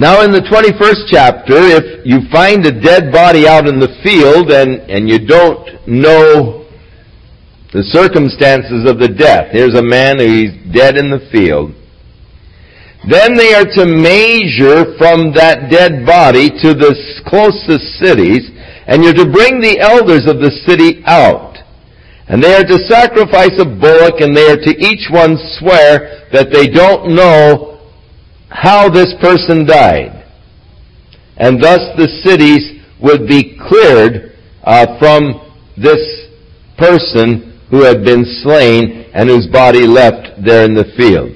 Now in the 21st chapter, if you find a dead body out in the field and, and you don't know the circumstances of the death, here's a man who's dead in the field, then they are to measure from that dead body to the closest cities, and you're to bring the elders of the city out. And they are to sacrifice a bullock, and they are to each one swear that they don't know how this person died. And thus the cities would be cleared uh, from this person who had been slain and whose body left there in the field.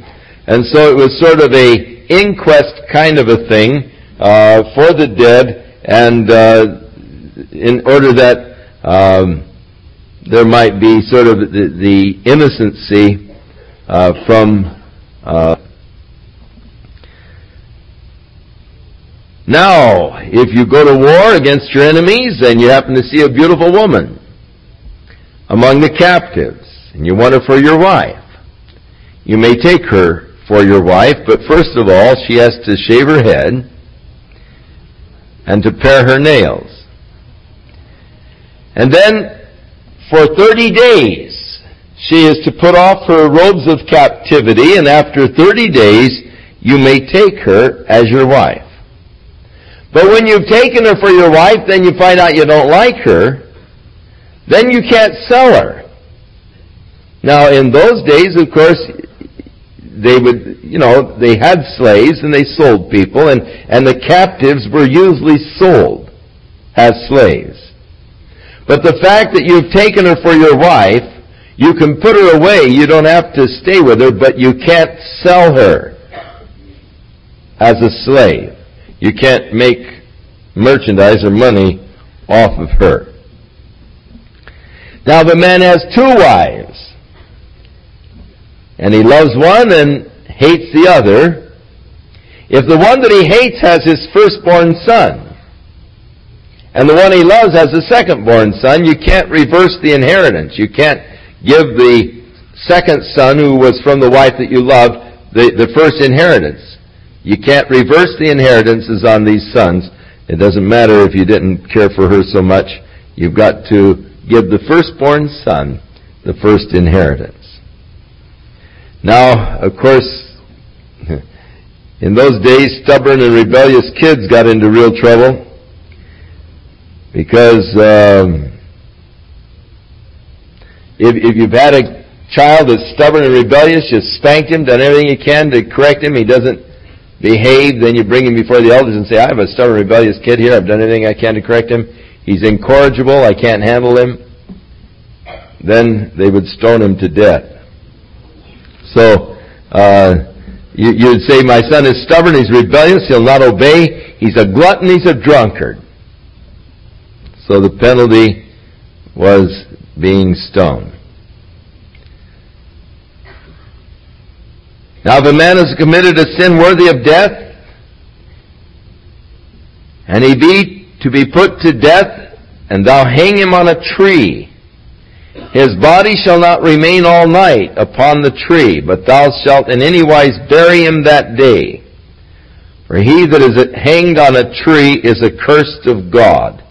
And so it was sort of a inquest kind of a thing uh, for the dead, and uh, in order that um, there might be sort of the, the innocency uh, from Now, if you go to war against your enemies and you happen to see a beautiful woman among the captives and you want her for your wife, you may take her for your wife, but first of all, she has to shave her head and to pare her nails. And then, for 30 days, she is to put off her robes of captivity, and after 30 days, you may take her as your wife. But when you've taken her for your wife, then you find out you don't like her, then you can't sell her. Now, in those days, of course, they would, you know, they had slaves and they sold people, and, and the captives were usually sold as slaves. But the fact that you've taken her for your wife, you can put her away, you don't have to stay with her, but you can't sell her as a slave. You can't make merchandise or money off of her. Now the man has two wives. And he loves one and hates the other. If the one that he hates has his firstborn son, and the one he loves has a secondborn son, you can't reverse the inheritance. You can't give the second son who was from the wife that you loved the, the first inheritance. You can't reverse the inheritances on these sons. It doesn't matter if you didn't care for her so much. You've got to give the firstborn son the first inheritance. Now, of course, in those days, stubborn and rebellious kids got into real trouble because um, if, if you've had a child that's stubborn and rebellious, you spanked him, done everything you can to correct him, he doesn't behave, then you bring him before the elders and say, I have a stubborn, rebellious kid here. I've done everything I can to correct him. He's incorrigible. I can't handle him. Then they would stone him to death. So, uh, you, you'd say, my son is stubborn, he's rebellious, he'll not obey, he's a glutton, he's a drunkard. So the penalty was being stoned. Now if a man has committed a sin worthy of death, and he be to be put to death, and thou hang him on a tree, his body shall not remain all night upon the tree, but thou shalt in any wise bury him that day. For he that is hanged on a tree is accursed of God,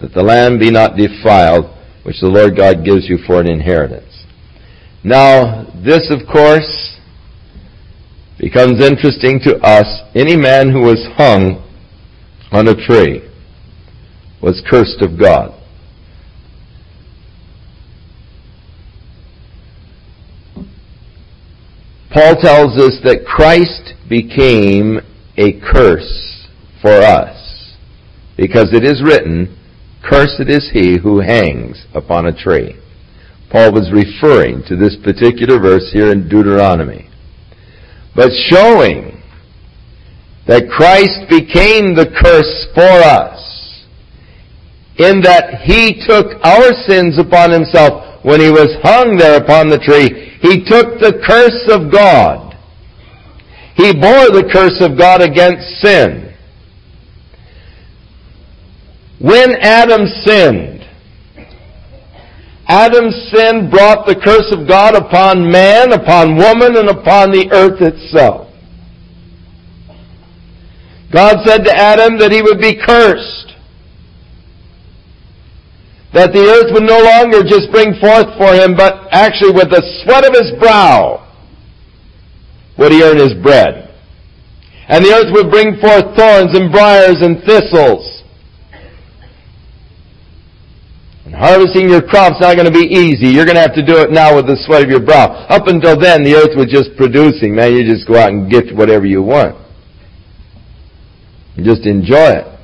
that the land be not defiled, which the Lord God gives you for an inheritance. Now, this of course becomes interesting to us, any man who was hung on a tree was cursed of God. Paul tells us that Christ became a curse for us because it is written, Cursed is he who hangs upon a tree. Paul was referring to this particular verse here in Deuteronomy but showing that Christ became the curse for us in that He took our sins upon Himself when He was hung there upon the tree. He took the curse of God. He bore the curse of God against sin. When Adam sinned, Adam's sin brought the curse of God upon man, upon woman, and upon the earth itself. God said to Adam that he would be cursed. That the earth would no longer just bring forth for him, but actually with the sweat of his brow would he earn his bread. And the earth would bring forth thorns and briars and thistles. And harvesting your crop's not going to be easy. You're going to have to do it now with the sweat of your brow. Up until then, the earth was just producing. Man, you just go out and get whatever you want. Just enjoy it.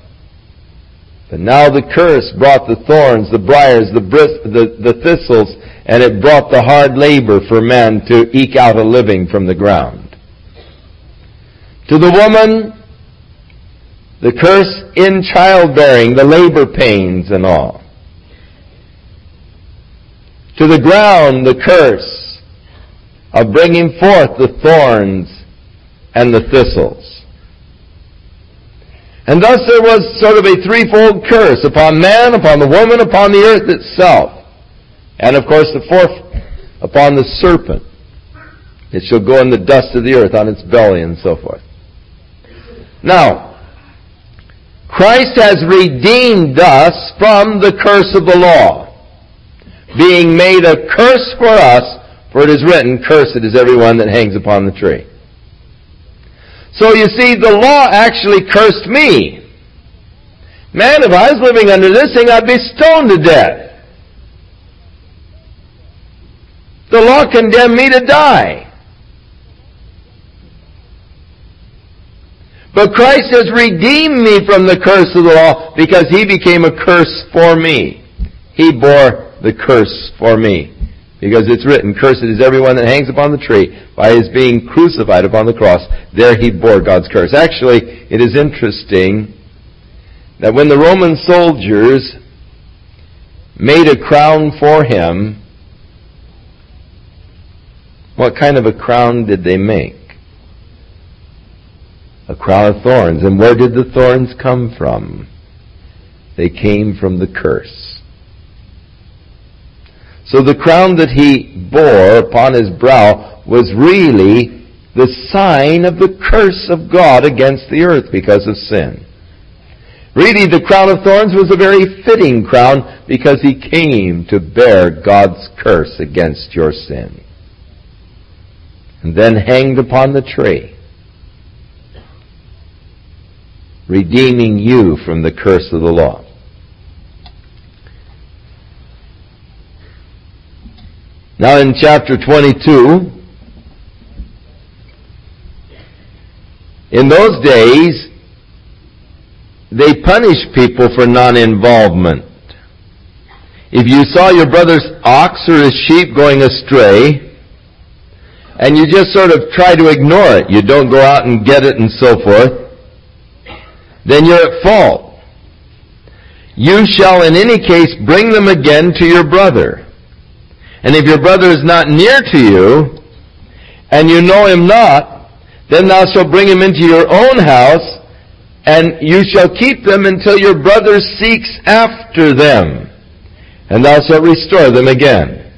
But now the curse brought the thorns, the briars, the, bris- the, the thistles, and it brought the hard labor for men to eke out a living from the ground. To the woman, the curse in childbearing, the labor pains and all to the ground the curse of bringing forth the thorns and the thistles. And thus there was sort of a threefold curse upon man, upon the woman, upon the earth itself. And of course the fourth upon the serpent. It shall go in the dust of the earth on its belly and so forth. Now, Christ has redeemed us from the curse of the law being made a curse for us, for it is written, Cursed is everyone that hangs upon the tree. So you see, the law actually cursed me. Man, if I was living under this thing, I'd be stoned to death. The law condemned me to die. But Christ has redeemed me from the curse of the law because He became a curse for me. He bore the curse for me. Because it's written, Cursed is everyone that hangs upon the tree. By his being crucified upon the cross, there he bore God's curse. Actually, it is interesting that when the Roman soldiers made a crown for him, what kind of a crown did they make? A crown of thorns. And where did the thorns come from? They came from the curse. So the crown that he bore upon his brow was really the sign of the curse of God against the earth because of sin. Really, the crown of thorns was a very fitting crown because he came to bear God's curse against your sin. And then hanged upon the tree, redeeming you from the curse of the law. Now in chapter 22, in those days, they punished people for non-involvement. If you saw your brother's ox or his sheep going astray, and you just sort of try to ignore it, you don't go out and get it and so forth, then you're at fault. You shall in any case bring them again to your brother. And if your brother is not near to you, and you know him not, then thou shalt bring him into your own house, and you shall keep them until your brother seeks after them, and thou shalt restore them again.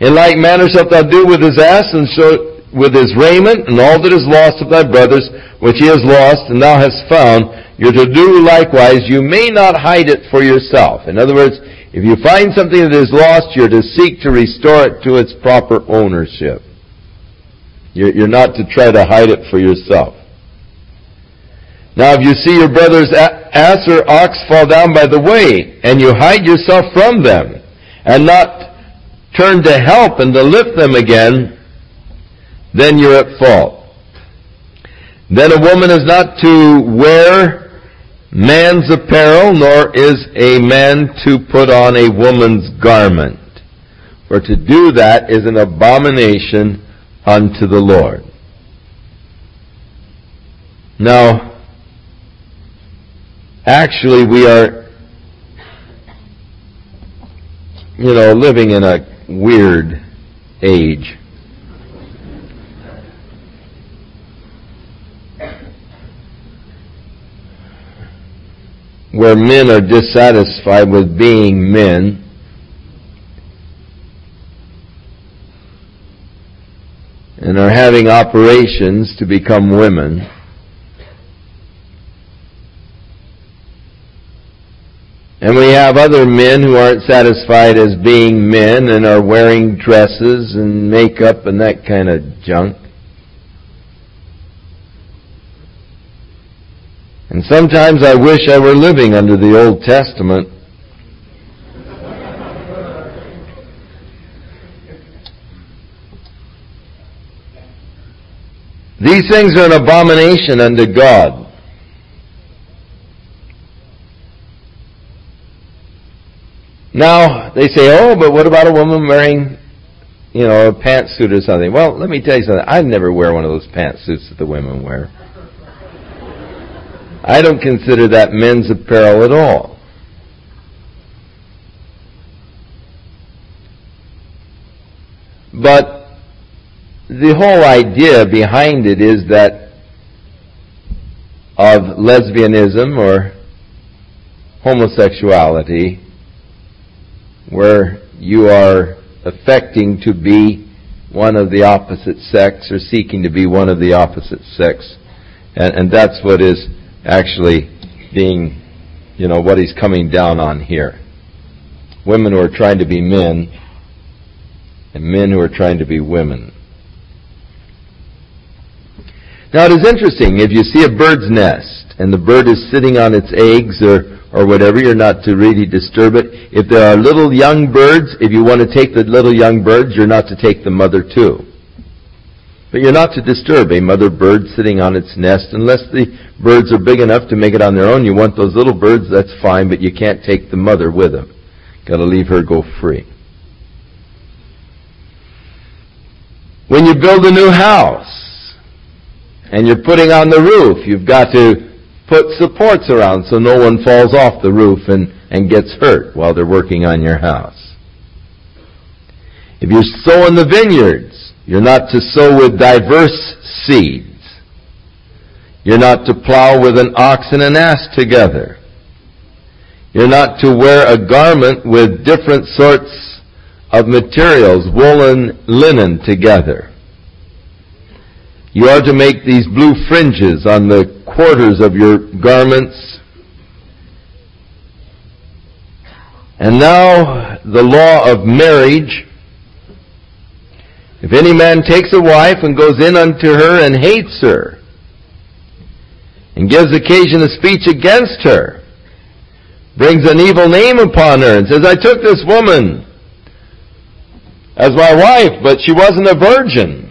In like manner shalt thou do with his ass, and so with his raiment, and all that is lost of thy brothers, which he has lost, and thou hast found, you're to do likewise. You may not hide it for yourself. In other words, if you find something that is lost, you're to seek to restore it to its proper ownership. You're not to try to hide it for yourself. Now, if you see your brother's ass or ox fall down by the way, and you hide yourself from them, and not turn to help and to lift them again, then you're at fault. Then a woman is not to wear man's apparel, nor is a man to put on a woman's garment. For to do that is an abomination unto the Lord. Now, actually we are, you know, living in a weird age. where men are dissatisfied with being men. And are having operations to become women. And we have other men who aren't satisfied as being men and are wearing dresses and makeup and that kind of junk. And sometimes I wish I were living under the Old Testament. These things are an abomination unto God. Now, they say, oh, but what about a woman wearing, you know, a pantsuit or something? Well, let me tell you something. I'd never wear one of those pantsuits that the women wear. I don't consider that men's apparel at all. But the whole idea behind it is that of lesbianism or homosexuality where you are affecting to be one of the opposite sex or seeking to be one of the opposite sex. And, and that's what is actually being, you know, what he's coming down on here. Women who are trying to be men and men who are trying to be women. Now it is interesting, if you see a bird's nest and the bird is sitting on its eggs or or whatever, you're not to really disturb it. If there are little young birds, if you want to take the little young birds, you're not to take the mother too. But you're not to disturb a mother bird sitting on its nest unless the birds are big enough to make it on their own. You want those little birds, that's fine, but you can't take the mother with them. Gotta leave her go free. When you build a new house and you're putting on the roof, you've got to put supports around so no one falls off the roof and, and gets hurt while they're working on your house. If you sow in the vineyards, you're not to sow with diverse seeds. You're not to plow with an ox and an ass together. You're not to wear a garment with different sorts of materials, woolen, linen together. You are to make these blue fringes on the quarters of your garments. And now the law of marriage. If any man takes a wife and goes in unto her and hates her, and gives occasion of speech against her, brings an evil name upon her, and says, I took this woman as my wife, but she wasn't a virgin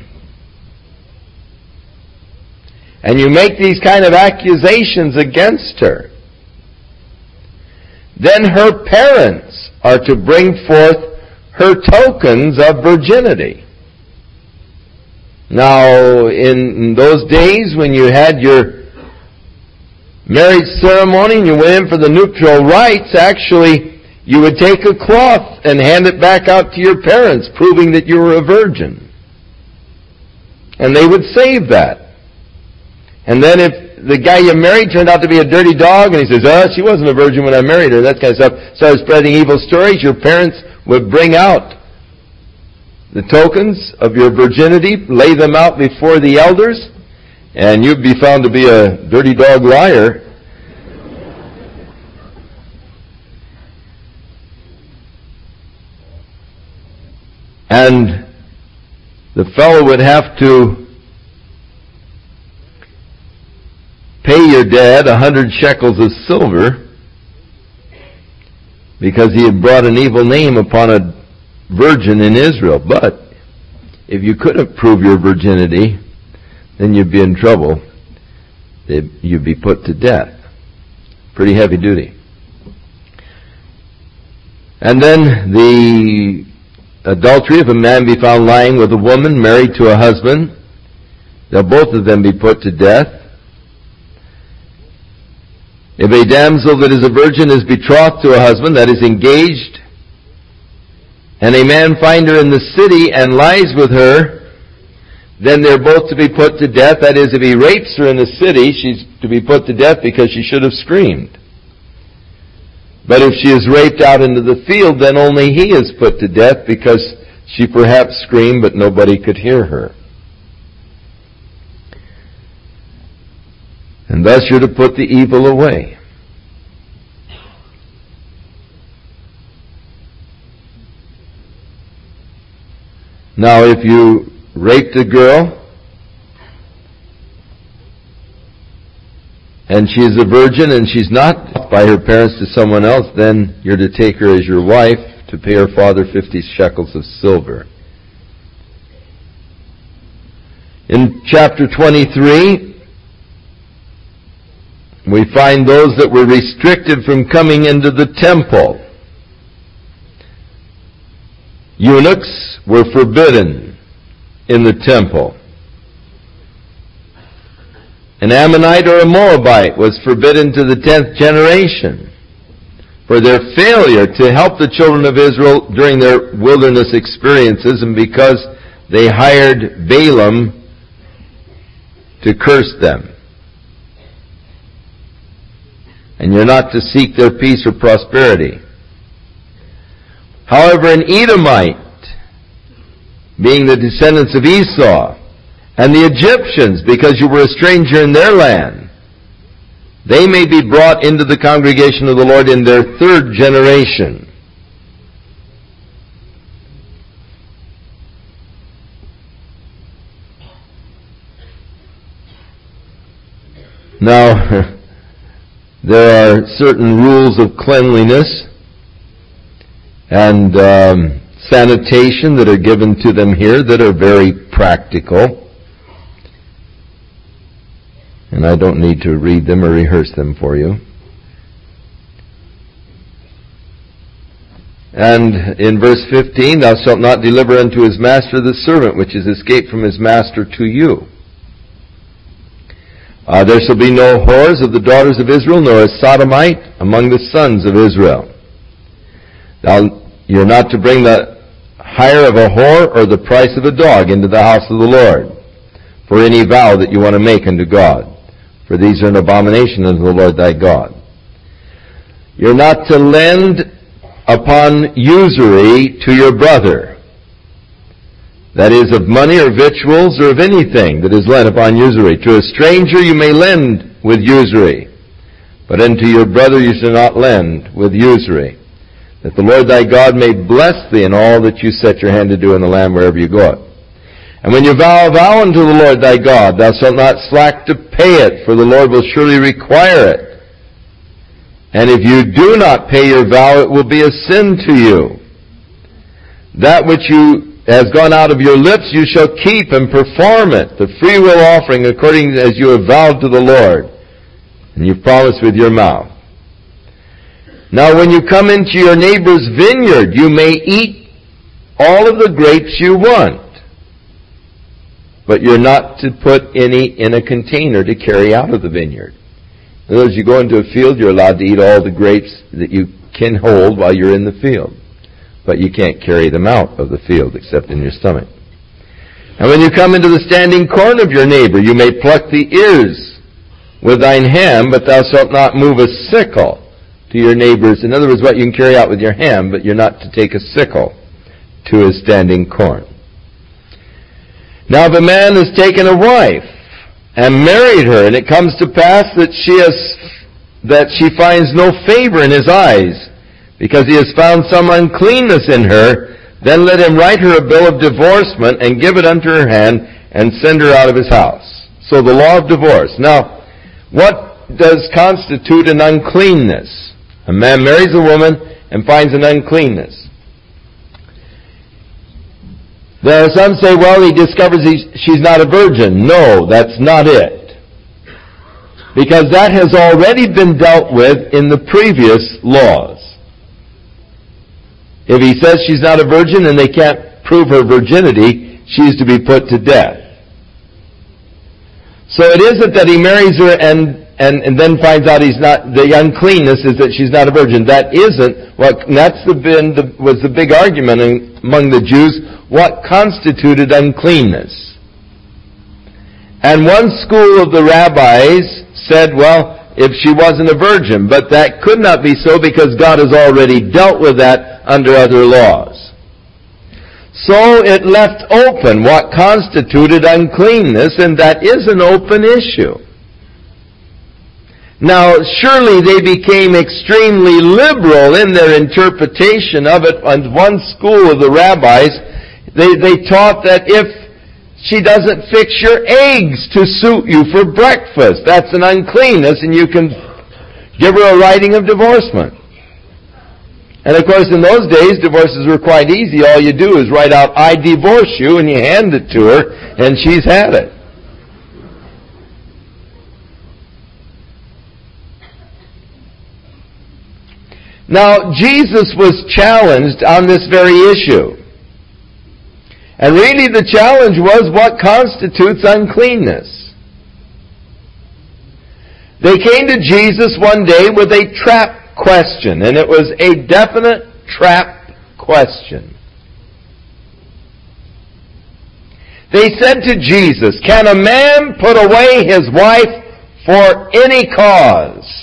and you make these kind of accusations against her, then her parents are to bring forth her tokens of virginity. Now, in those days when you had your marriage ceremony and you went in for the nuptial rites, actually, you would take a cloth and hand it back out to your parents, proving that you were a virgin. And they would save that. And then if the guy you married turned out to be a dirty dog and he says, oh, she wasn't a virgin when I married her, that kind of stuff, started spreading evil stories, your parents would bring out the tokens of your virginity, lay them out before the elders, and you'd be found to be a dirty dog liar. And the fellow would have to pay your dad a hundred shekels of silver because he had brought an evil name upon a virgin in Israel. But if you couldn't prove your virginity, then you'd be in trouble. You'd be put to death. Pretty heavy duty. And then the adultery, if a man be found lying with a woman married to a husband, they'll both of them be put to death. If a damsel that is a virgin is betrothed to a husband, that is engaged, and a man find her in the city and lies with her, then they're both to be put to death. That is, if he rapes her in the city, she's to be put to death because she should have screamed. But if she is raped out into the field, then only he is put to death because she perhaps screamed but nobody could hear her. And thus you're to put the evil away. Now, if you raped a girl, and she is a virgin and she's not by her parents to someone else, then you're to take her as your wife to pay her father 50 shekels of silver. In chapter 23, we find those that were restricted from coming into the temple. Eunuchs were forbidden in the temple. An Ammonite or a Moabite was forbidden to the tenth generation for their failure to help the children of Israel during their wilderness experiences and because they hired Balaam to curse them. And you're not to seek their peace or prosperity. However, an Edomite, being the descendants of Esau, and the Egyptians, because you were a stranger in their land, they may be brought into the congregation of the Lord in their third generation. Now, there are certain rules of cleanliness and um, sanitation that are given to them here that are very practical. And I don't need to read them or rehearse them for you. And in verse 15, thou shalt not deliver unto his master the servant which is escaped from his master to you. Uh, there shall be no whores of the daughters of Israel, nor a sodomite among the sons of Israel. Thou, you're not to bring the hire of a whore or the price of a dog into the house of the Lord for any vow that you want to make unto God. For these are an abomination unto the Lord thy God. You're not to lend upon usury to your brother that is of money or victuals or of anything that is lent upon usury. To a stranger you may lend with usury, but unto your brother you shall not lend with usury, that the Lord thy God may bless thee in all that you set your hand to do in the land wherever you go. And when you vow a vow unto the Lord thy God, thou shalt not slack to pay it, for the Lord will surely require it. And if you do not pay your vow, it will be a sin to you. That which you has gone out of your lips, you shall keep and perform it, the free will offering according as you have vowed to the Lord, and you've promised with your mouth. Now when you come into your neighbor's vineyard, you may eat all of the grapes you want, but you're not to put any in a container to carry out of the vineyard. In other words, you go into a field, you're allowed to eat all the grapes that you can hold while you're in the field but you can't carry them out of the field except in your stomach. And when you come into the standing corn of your neighbor, you may pluck the ears with thine hand, but thou shalt not move a sickle to your neighbor's. In other words, what you can carry out with your hand, but you're not to take a sickle to his standing corn. Now if a man has taken a wife and married her, and it comes to pass that she has, that she finds no favor in his eyes, because he has found some uncleanness in her, then let him write her a bill of divorcement and give it unto her hand and send her out of his house. So the law of divorce. Now, what does constitute an uncleanness? A man marries a woman and finds an uncleanness. There are some say, well, he discovers she's not a virgin. No, that's not it. Because that has already been dealt with in the previous laws. If he says she's not a virgin and they can't prove her virginity, she's to be put to death. So it isn't that he marries her and, and, and then finds out he's not, the uncleanness is that she's not a virgin. That isn't what, that's the, been the, was the big argument among the Jews, what constituted uncleanness. And one school of the rabbis said, well, if she wasn't a virgin. But that could not be so because God has already dealt with that under other laws. So it left open what constituted uncleanness, and that is an open issue. Now, surely they became extremely liberal in their interpretation of it, and one school of the rabbis, They, they taught that if she doesn't fix your eggs to suit you for breakfast, that's an uncleanness and you can give her a writing of divorcement. And of course, in those days, divorces were quite easy. All you do is write out, I divorce you, and you hand it to her, and she's had it. Now, Jesus was challenged on this very issue. And really the challenge was what constitutes uncleanness. They came to Jesus one day with a trap question, and it was a definite trap question. They said to Jesus, Can a man put away his wife for any cause?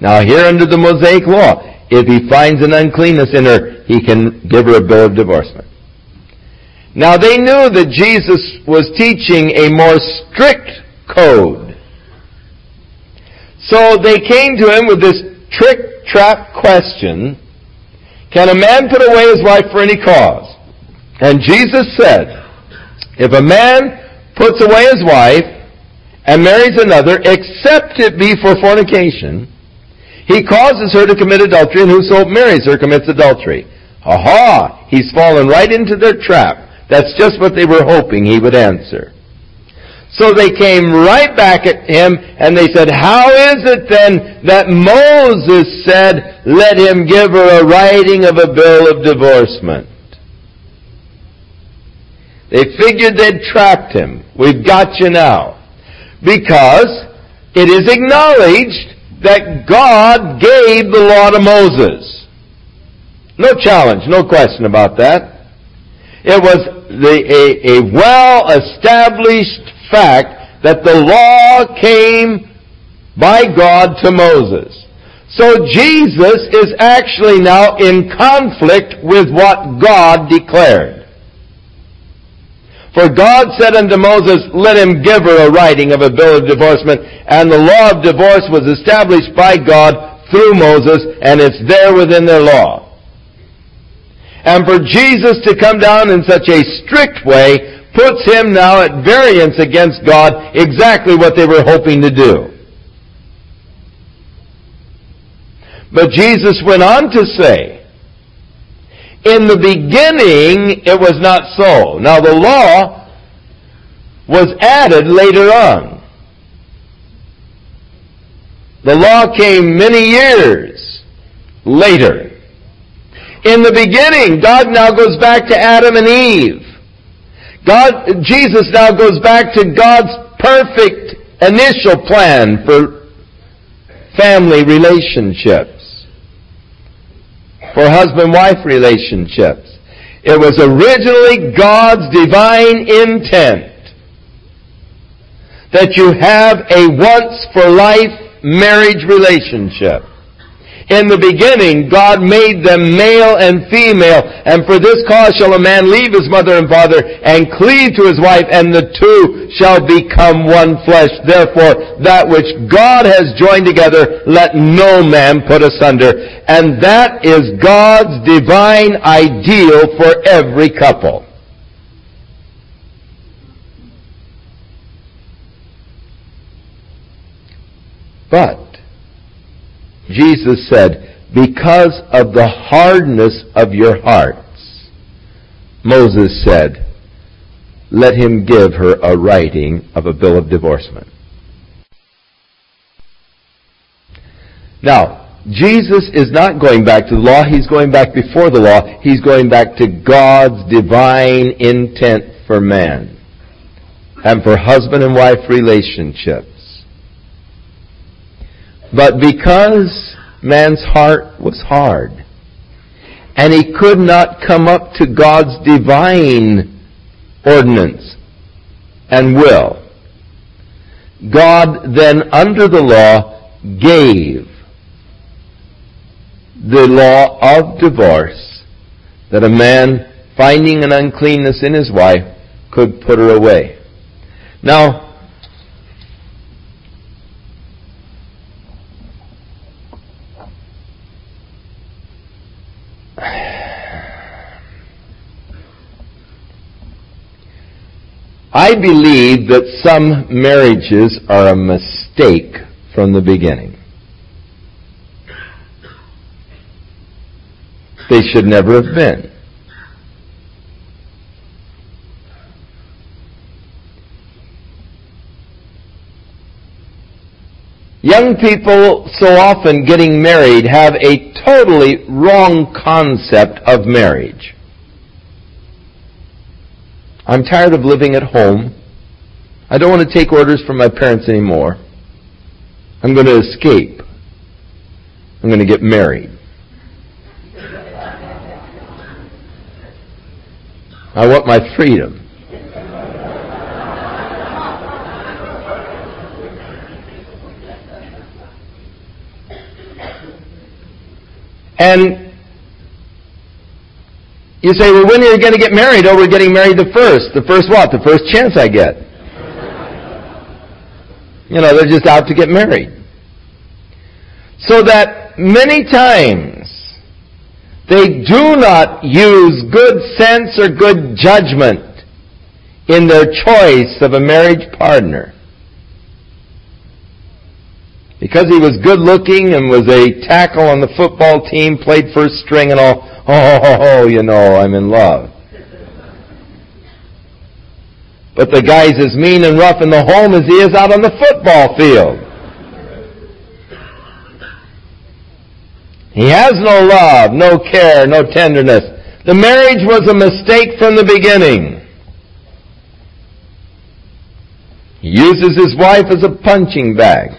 Now here under the Mosaic law, if he finds an uncleanness in her, he can give her a bill of divorcement. Now they knew that Jesus was teaching a more strict code. So they came to him with this trick trap question, can a man put away his wife for any cause? And Jesus said, if a man puts away his wife and marries another, except it be for fornication, he causes her to commit adultery, and whoso marries her commits adultery. Aha! He's fallen right into their trap. That's just what they were hoping he would answer. So they came right back at him and they said, How is it then that Moses said, Let him give her a writing of a bill of divorcement? They figured they'd trapped him. We've got you now. Because it is acknowledged that God gave the law to Moses. No challenge, no question about that. It was the, a, a well-established fact that the law came by God to Moses. So Jesus is actually now in conflict with what God declared. For God said unto Moses, Let him give her a writing of a bill of divorcement. And the law of divorce was established by God through Moses, and it's there within their law. And for Jesus to come down in such a strict way puts him now at variance against God, exactly what they were hoping to do. But Jesus went on to say, in the beginning, it was not so. Now the law was added later on. The law came many years later. In the beginning, God now goes back to Adam and Eve. God, Jesus now goes back to God's perfect initial plan for family relationships for husband-wife relationships. It was originally God's divine intent that you have a once-for-life marriage relationship. In the beginning, God made them male and female, and for this cause shall a man leave his mother and father and cleave to his wife, and the two shall become one flesh. Therefore, that which God has joined together, let no man put asunder. And that is God's divine ideal for every couple. But Jesus said, because of the hardness of your hearts, Moses said, let him give her a writing of a bill of divorcement. Now, Jesus is not going back to the law, he's going back before the law, he's going back to God's divine intent for man and for husband and wife relationships. But because man's heart was hard, and he could not come up to God's divine ordinance and will, God then under the law gave the law of divorce that a man finding an uncleanness in his wife could put her away. Now, I believe that some marriages are a mistake from the beginning. They should never have been. Young people so often getting married have a totally wrong concept of marriage. I'm tired of living at home. I don't want to take orders from my parents anymore. I'm going to escape. I'm going to get married. I want my freedom. And you say, well, when are you going to get married? Oh, we're getting married the first. The first what? The first chance I get. You know, they're just out to get married. So that many times they do not use good sense or good judgment in their choice of a marriage partner because he was good looking and was a tackle on the football team, played first string and all, oh, you know, I'm in love. But the guy's as mean and rough in the home as he is out on the football field. He has no love, no care, no tenderness. The marriage was a mistake from the beginning. He uses his wife as a punching bag.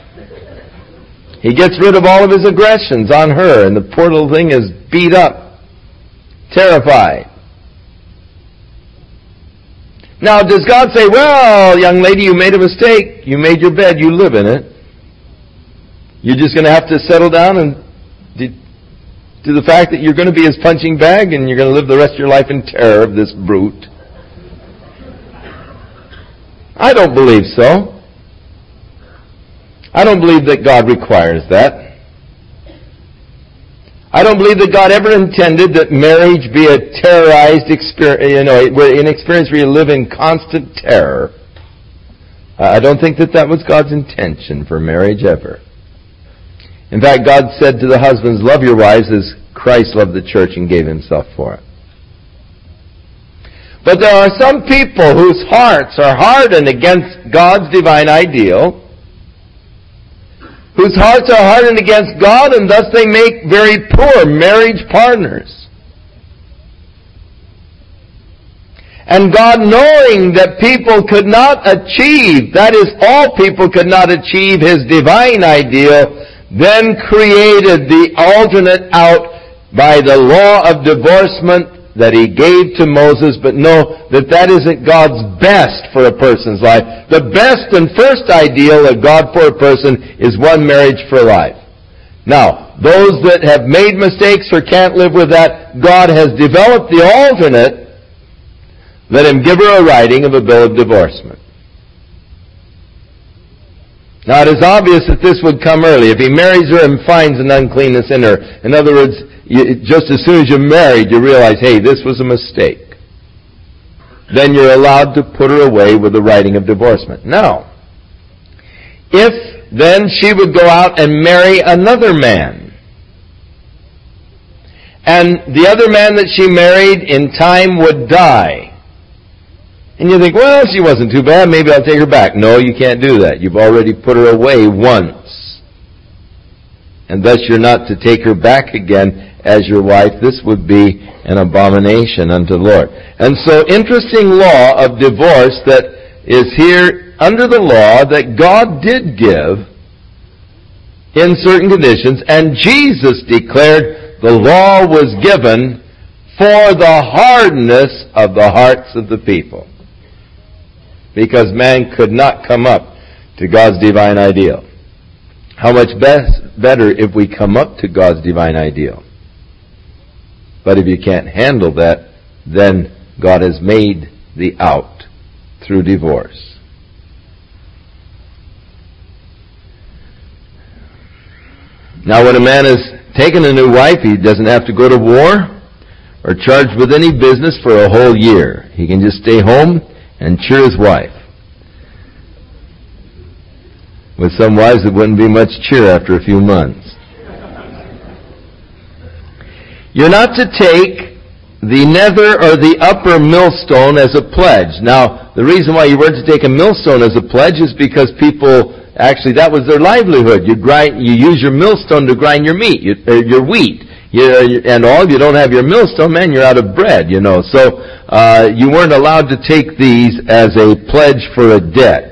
He gets rid of all of his aggressions on her, and the poor little thing is beat up, terrified. Now, does God say, well, young lady, you made a mistake. You made your bed. You live in it. You're just going to have to settle down and to the fact that you're going to be his punching bag and you're going to live the rest of your life in terror of this brute. I don't believe so. I don't believe that God requires that. I don't believe that God ever intended that marriage be a terrorized experience, you know, an experience where you live in constant terror. I don't think that that was God's intention for marriage ever. In fact, God said to the husbands, love your wives as Christ loved the church and gave himself for it. But there are some people whose hearts are hardened against God's divine ideal, whose hearts are hardened against God and thus they make very poor marriage partners. And God knowing that people could not achieve, that is all people could not achieve His divine ideal, then created the alternate out by the law of divorcement that he gave to Moses, but know that that isn't God's best for a person's life. The best and first ideal of God for a person is one marriage for life. Now, those that have made mistakes or can't live with that, God has developed the alternate. Let him give her a writing of a bill of divorcement. Now it is obvious that this would come early. If he marries her and finds an uncleanness in her, in other words, you, just as soon as you're married, you realize, hey, this was a mistake. Then you're allowed to put her away with the writing of divorcement. Now, if then she would go out and marry another man, and the other man that she married in time would die, and you think, well, she wasn't too bad, maybe I'll take her back. No, you can't do that. You've already put her away once. And thus you're not to take her back again as your wife, this would be an abomination unto the Lord. And so interesting law of divorce that is here under the law that God did give in certain conditions, and Jesus declared the law was given for the hardness of the hearts of the people. Because man could not come up to God's divine ideal. How much best, better if we come up to God's divine ideal. But if you can't handle that, then God has made the out through divorce. Now when a man has taken a new wife, he doesn't have to go to war or charged with any business for a whole year. He can just stay home and cheer his wife. With some wives, it wouldn't be much cheer after a few months. You're not to take the nether or the upper millstone as a pledge. Now, the reason why you weren't to take a millstone as a pledge is because people actually that was their livelihood. You grind, you use your millstone to grind your meat, you, your wheat. You, and all, if you don't have your millstone, man, you're out of bread, you know. So, uh, you weren't allowed to take these as a pledge for a debt.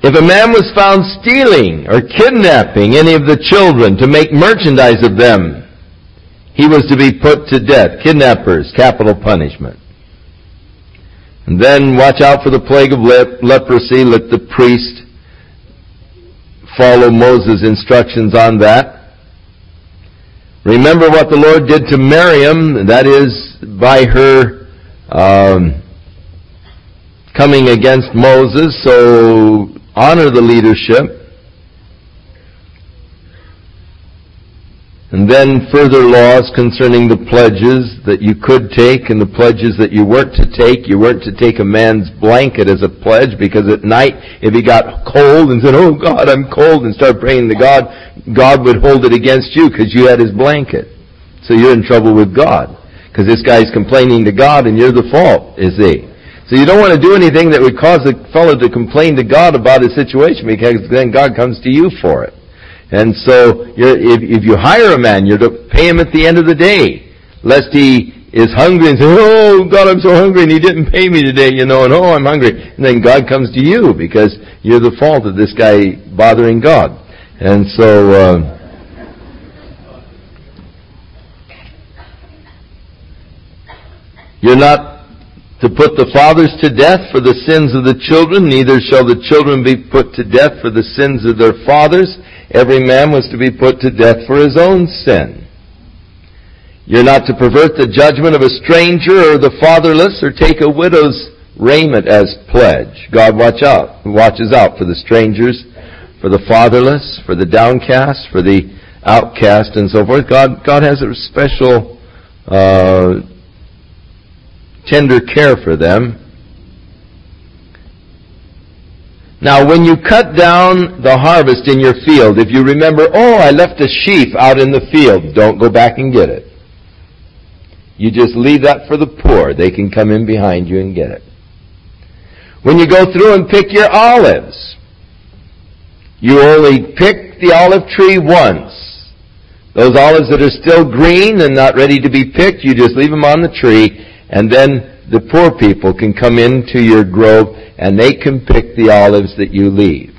If a man was found stealing or kidnapping any of the children to make merchandise of them, he was to be put to death. Kidnappers, capital punishment. And then watch out for the plague of lep- leprosy. Let the priest follow Moses' instructions on that. Remember what the Lord did to Miriam, that is, by her um, coming against Moses, so honor the leadership. And then further laws concerning the pledges that you could take and the pledges that you weren't to take. You weren't to take a man's blanket as a pledge because at night if he got cold and said, oh God, I'm cold and started praying to God, God would hold it against you because you had his blanket. So you're in trouble with God because this guy's complaining to God and you're the fault, is he? So you don't want to do anything that would cause a fellow to complain to God about his situation because then God comes to you for it. And so, if, if you hire a man, you're to pay him at the end of the day, lest he is hungry and says, "Oh God, I'm so hungry, and He didn't pay me today," you know, and oh, I'm hungry, and then God comes to you because you're the fault of this guy bothering God, and so. Uh, you're not to put the fathers to death for the sins of the children, neither shall the children be put to death for the sins of their fathers. Every man was to be put to death for his own sin. You're not to pervert the judgment of a stranger or the fatherless or take a widow's raiment as pledge. God watch out, watches out for the strangers, for the fatherless, for the downcast, for the outcast, and so forth. God, God has a special, uh, tender care for them. Now, when you cut down the harvest in your field, if you remember, oh, I left a sheaf out in the field, don't go back and get it. You just leave that for the poor. They can come in behind you and get it. When you go through and pick your olives, you only pick the olive tree once. Those olives that are still green and not ready to be picked, you just leave them on the tree, and then the poor people can come into your grove and they can pick the olives that you leave.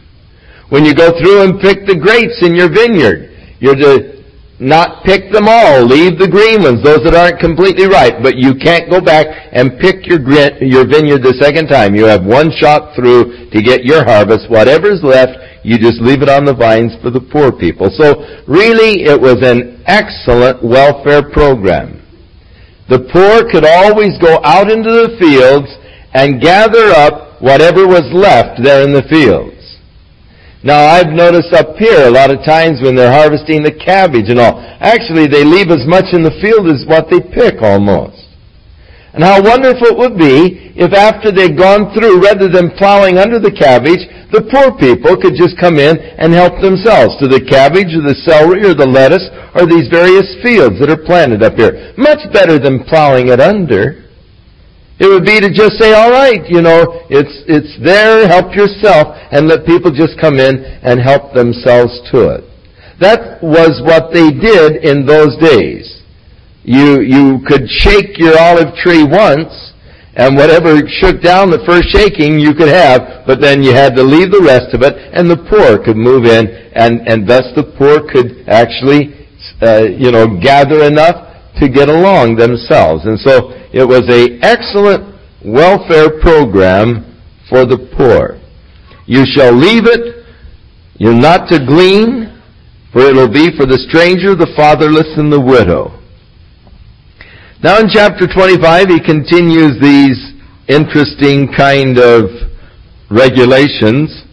When you go through and pick the grapes in your vineyard, you're to not pick them all. Leave the green ones, those that aren't completely ripe. But you can't go back and pick your, your vineyard the second time. You have one shot through to get your harvest. Whatever's left, you just leave it on the vines for the poor people. So really, it was an excellent welfare program. The poor could always go out into the fields and gather up whatever was left there in the fields. Now I've noticed up here a lot of times when they're harvesting the cabbage and all, actually they leave as much in the field as what they pick almost. And how wonderful it would be if after they'd gone through, rather than plowing under the cabbage, the poor people could just come in and help themselves to the cabbage or the celery or the lettuce or these various fields that are planted up here. Much better than plowing it under. It would be to just say, all right, you know, it's, it's there, help yourself, and let people just come in and help themselves to it. That was what they did in those days. You, you could shake your olive tree once, and whatever shook down the first shaking you could have, but then you had to leave the rest of it, and the poor could move in, and, and thus the poor could actually, uh, you know, gather enough to get along themselves. And so it was a excellent welfare program for the poor. You shall leave it, you're not to glean, for it'll be for the stranger, the fatherless, and the widow. Now in chapter 25 he continues these interesting kind of regulations.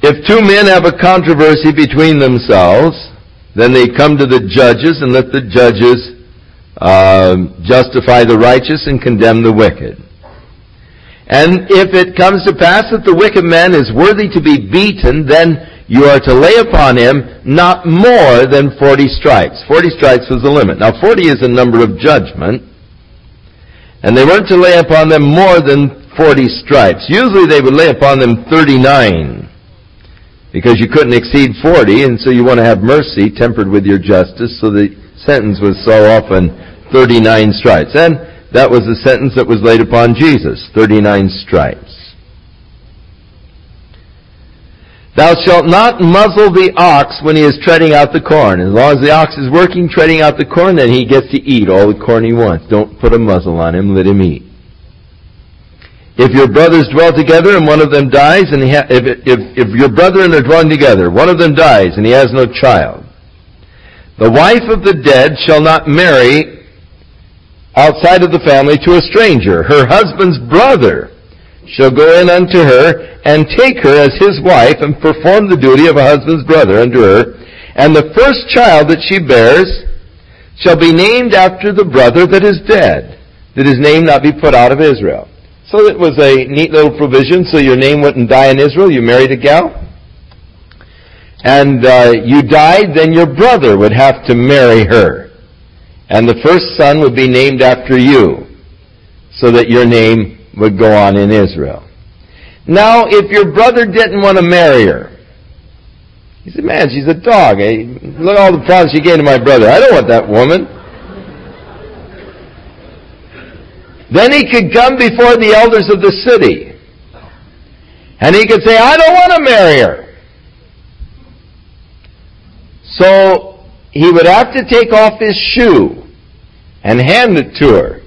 If two men have a controversy between themselves, then they come to the judges and let the judges uh, justify the righteous and condemn the wicked. And if it comes to pass that the wicked man is worthy to be beaten, then you are to lay upon him not more than 40 stripes. 40 stripes was the limit. Now 40 is a number of judgment. And they weren't to lay upon them more than 40 stripes. Usually they would lay upon them 39. Because you couldn't exceed 40, and so you want to have mercy tempered with your justice, so the sentence was so often 39 stripes. And that was the sentence that was laid upon Jesus, 39 stripes. Thou shalt not muzzle the ox when he is treading out the corn. As long as the ox is working, treading out the corn, then he gets to eat all the corn he wants. Don't put a muzzle on him, let him eat. If your brothers dwell together and one of them dies, and ha- if, if, if your brethren are dwelling together, one of them dies and he has no child, the wife of the dead shall not marry outside of the family to a stranger. Her husband's brother shall go in unto her and take her as his wife and perform the duty of a husband's brother unto her. And the first child that she bears shall be named after the brother that is dead, that his name not be put out of Israel. So it was a neat little provision, so your name wouldn't die in Israel. You married a gal. And uh, you died, then your brother would have to marry her. And the first son would be named after you, so that your name would go on in Israel. Now, if your brother didn't want to marry her, he said, man, she's a dog. Hey, look at all the problems she gave to my brother. I don't want that woman. Then he could come before the elders of the city. And he could say, I don't want to marry her. So he would have to take off his shoe and hand it to her.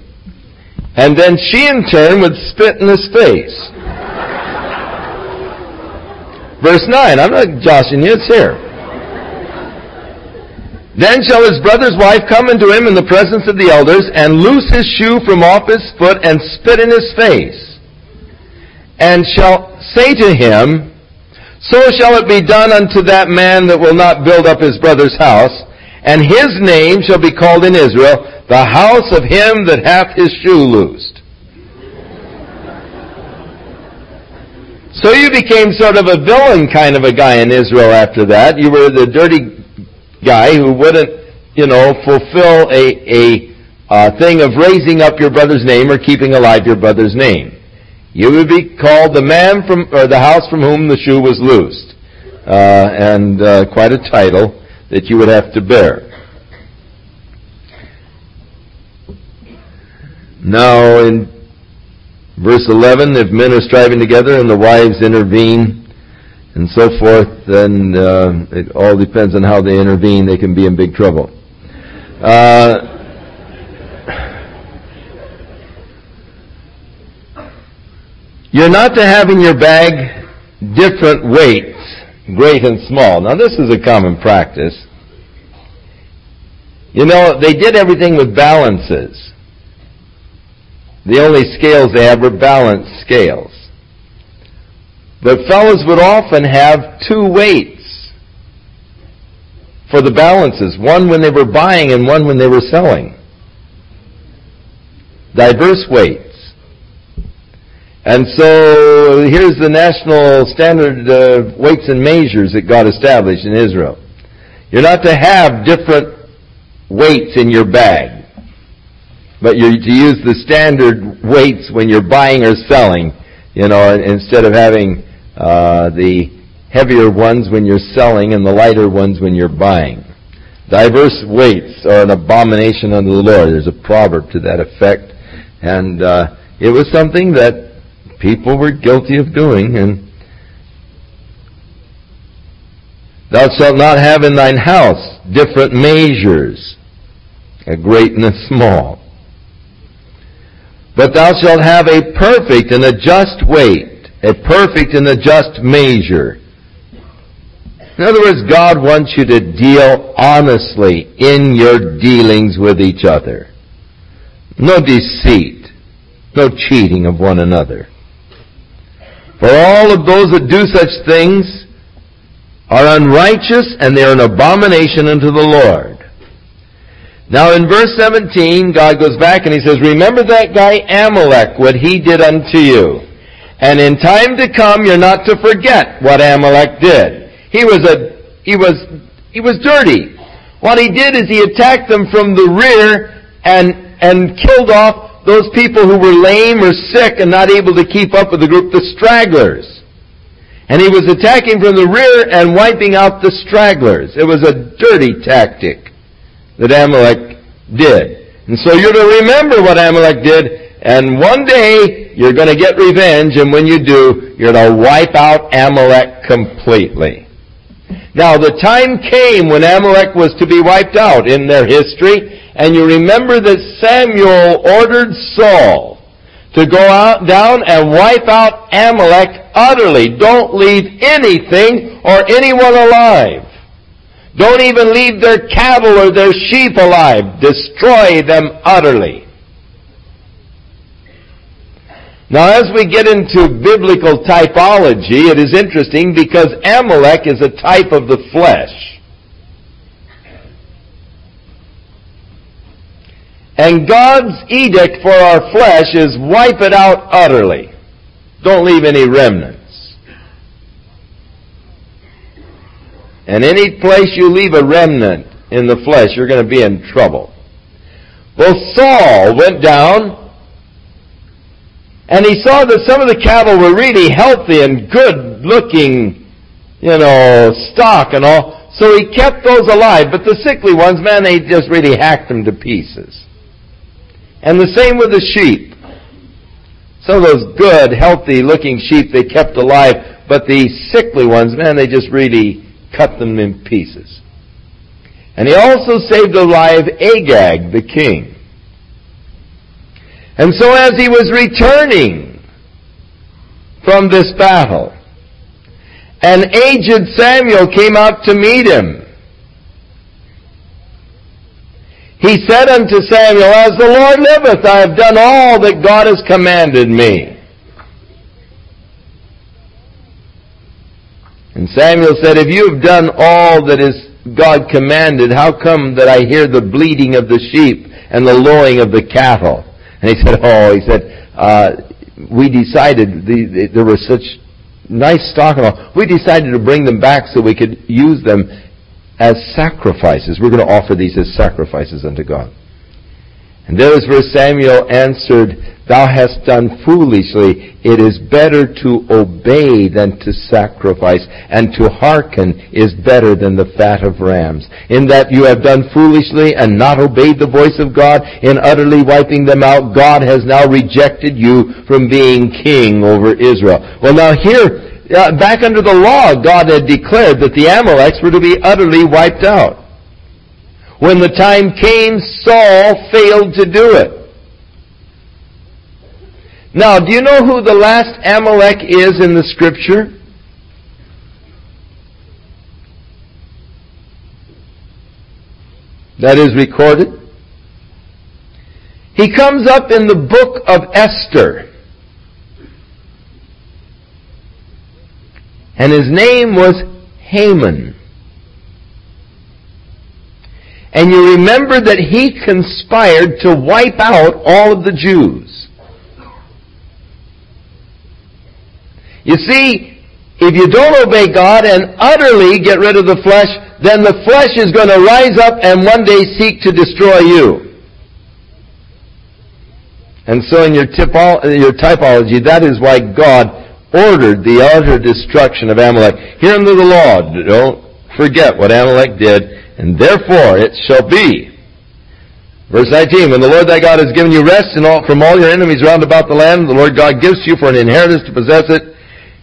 And then she in turn would spit in his face. Verse 9, I'm not joshing you, it's here. Then shall his brother's wife come unto him in the presence of the elders, and loose his shoe from off his foot, and spit in his face. And shall say to him, So shall it be done unto that man that will not build up his brother's house, and his name shall be called in Israel, the house of him that hath his shoe loosed. So you became sort of a villain kind of a guy in Israel after that. You were the dirty guy who wouldn't, you know, fulfill a, a uh, thing of raising up your brother's name or keeping alive your brother's name. You would be called the man from, or the house from whom the shoe was loosed. Uh, and uh, quite a title that you would have to bear. Now, in verse 11, if men are striving together and the wives intervene and so forth, then uh, it all depends on how they intervene. They can be in big trouble. Uh, you're not to have in your bag different weights, great and small. Now, this is a common practice. You know, they did everything with balances. The only scales they had were balance scales. But fellows would often have two weights for the balances, one when they were buying and one when they were selling. Diverse weights. And so here's the national standard uh, weights and measures that God established in Israel. You're not to have different weights in your bag. But you're to use the standard weights when you're buying or selling, you know, instead of having uh, the heavier ones when you're selling and the lighter ones when you're buying. Diverse weights are an abomination unto the Lord. There's a proverb to that effect. And uh, it was something that people were guilty of doing. And Thou shalt not have in thine house different measures, a great and a small. But thou shalt have a perfect and a just weight, a perfect and a just measure. In other words, God wants you to deal honestly in your dealings with each other. No deceit, no cheating of one another. For all of those that do such things are unrighteous and they are an abomination unto the Lord. Now in verse 17, God goes back and he says, Remember that guy Amalek, what he did unto you. And in time to come, you're not to forget what Amalek did. He was a, he was, he was dirty. What he did is he attacked them from the rear and, and killed off those people who were lame or sick and not able to keep up with the group, the stragglers. And he was attacking from the rear and wiping out the stragglers. It was a dirty tactic that Amalek did. And so you're to remember what Amalek did, and one day you're going to get revenge, and when you do, you're to wipe out Amalek completely. Now the time came when Amalek was to be wiped out in their history, and you remember that Samuel ordered Saul to go out, down and wipe out Amalek utterly. Don't leave anything or anyone alive. Don't even leave their cattle or their sheep alive. Destroy them utterly. Now as we get into biblical typology, it is interesting because Amalek is a type of the flesh. And God's edict for our flesh is wipe it out utterly. Don't leave any remnant. And any place you leave a remnant in the flesh, you're going to be in trouble. Well, Saul went down and he saw that some of the cattle were really healthy and good looking, you know, stock and all. So he kept those alive, but the sickly ones, man, they just really hacked them to pieces. And the same with the sheep. Some of those good, healthy looking sheep they kept alive, but the sickly ones, man, they just really cut them in pieces. And he also saved alive Agag, the king. And so as he was returning from this battle, an aged Samuel came out to meet him. He said unto Samuel, As the Lord liveth, I have done all that God has commanded me. And Samuel said, If you have done all that is God commanded, how come that I hear the bleating of the sheep and the lowing of the cattle? And he said, Oh, he said, uh, we decided the, the, there was such nice stock and all. We decided to bring them back so we could use them as sacrifices. We're going to offer these as sacrifices unto God. And there is where Samuel answered, Thou hast done foolishly. It is better to obey than to sacrifice, and to hearken is better than the fat of rams. In that you have done foolishly and not obeyed the voice of God in utterly wiping them out, God has now rejected you from being king over Israel. Well now here, uh, back under the law, God had declared that the Amaleks were to be utterly wiped out. When the time came, Saul failed to do it. Now, do you know who the last Amalek is in the scripture? That is recorded. He comes up in the book of Esther. And his name was Haman. And you remember that he conspired to wipe out all of the Jews. You see, if you don't obey God and utterly get rid of the flesh, then the flesh is going to rise up and one day seek to destroy you. And so in your, typo- your typology, that is why God ordered the utter destruction of Amalek. Here under the law, don't forget what Amalek did and therefore it shall be. Verse 19, when the Lord thy God has given you rest all, from all your enemies round about the land, the Lord God gives you for an inheritance to possess it,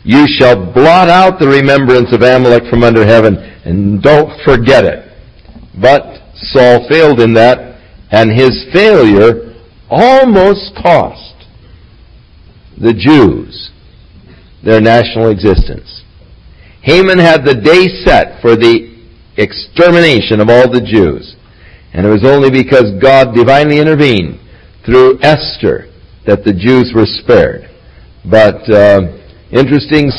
you shall blot out the remembrance of Amalek from under heaven, and don't forget it. But Saul failed in that, and his failure almost cost the Jews their national existence. Haman had the day set for the extermination of all the Jews. And it was only because God divinely intervened through Esther that the Jews were spared. But uh, interesting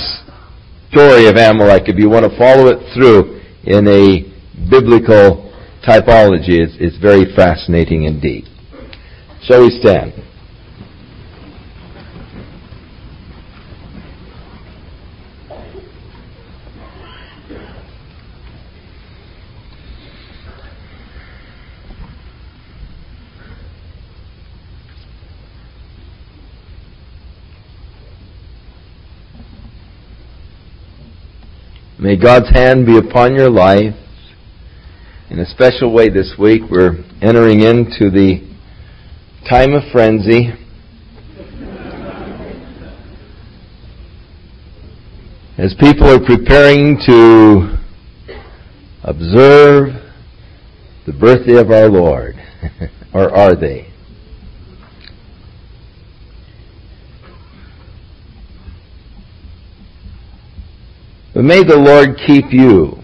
story of Amalek if you want to follow it through in a biblical typology is, is very fascinating indeed. Shall we stand? May God's hand be upon your life. In a special way this week, we're entering into the time of frenzy. As people are preparing to observe the birthday of our Lord, or are they? But may the Lord keep you.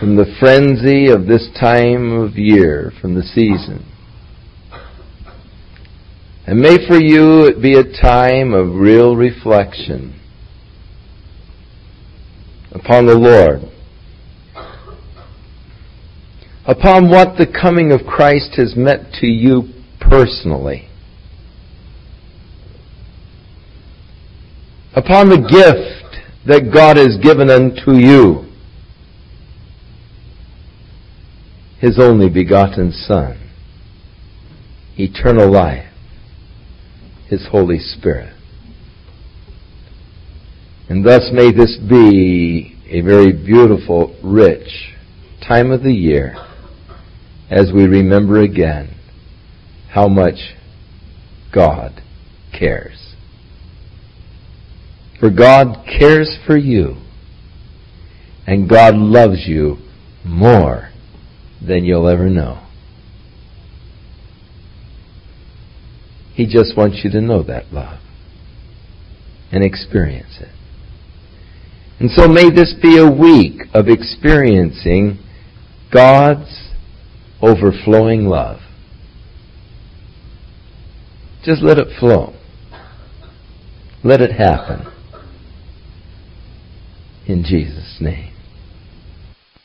From the frenzy of this time of year, from the season. And may for you it be a time of real reflection upon the Lord. Upon what the coming of Christ has meant to you personally. Upon the gift that God has given unto you, His only begotten Son, eternal life, His Holy Spirit. And thus may this be a very beautiful, rich time of the year as we remember again how much God cares. For God cares for you. And God loves you more than you'll ever know. He just wants you to know that love and experience it. And so may this be a week of experiencing God's overflowing love. Just let it flow. Let it happen in Jesus' name.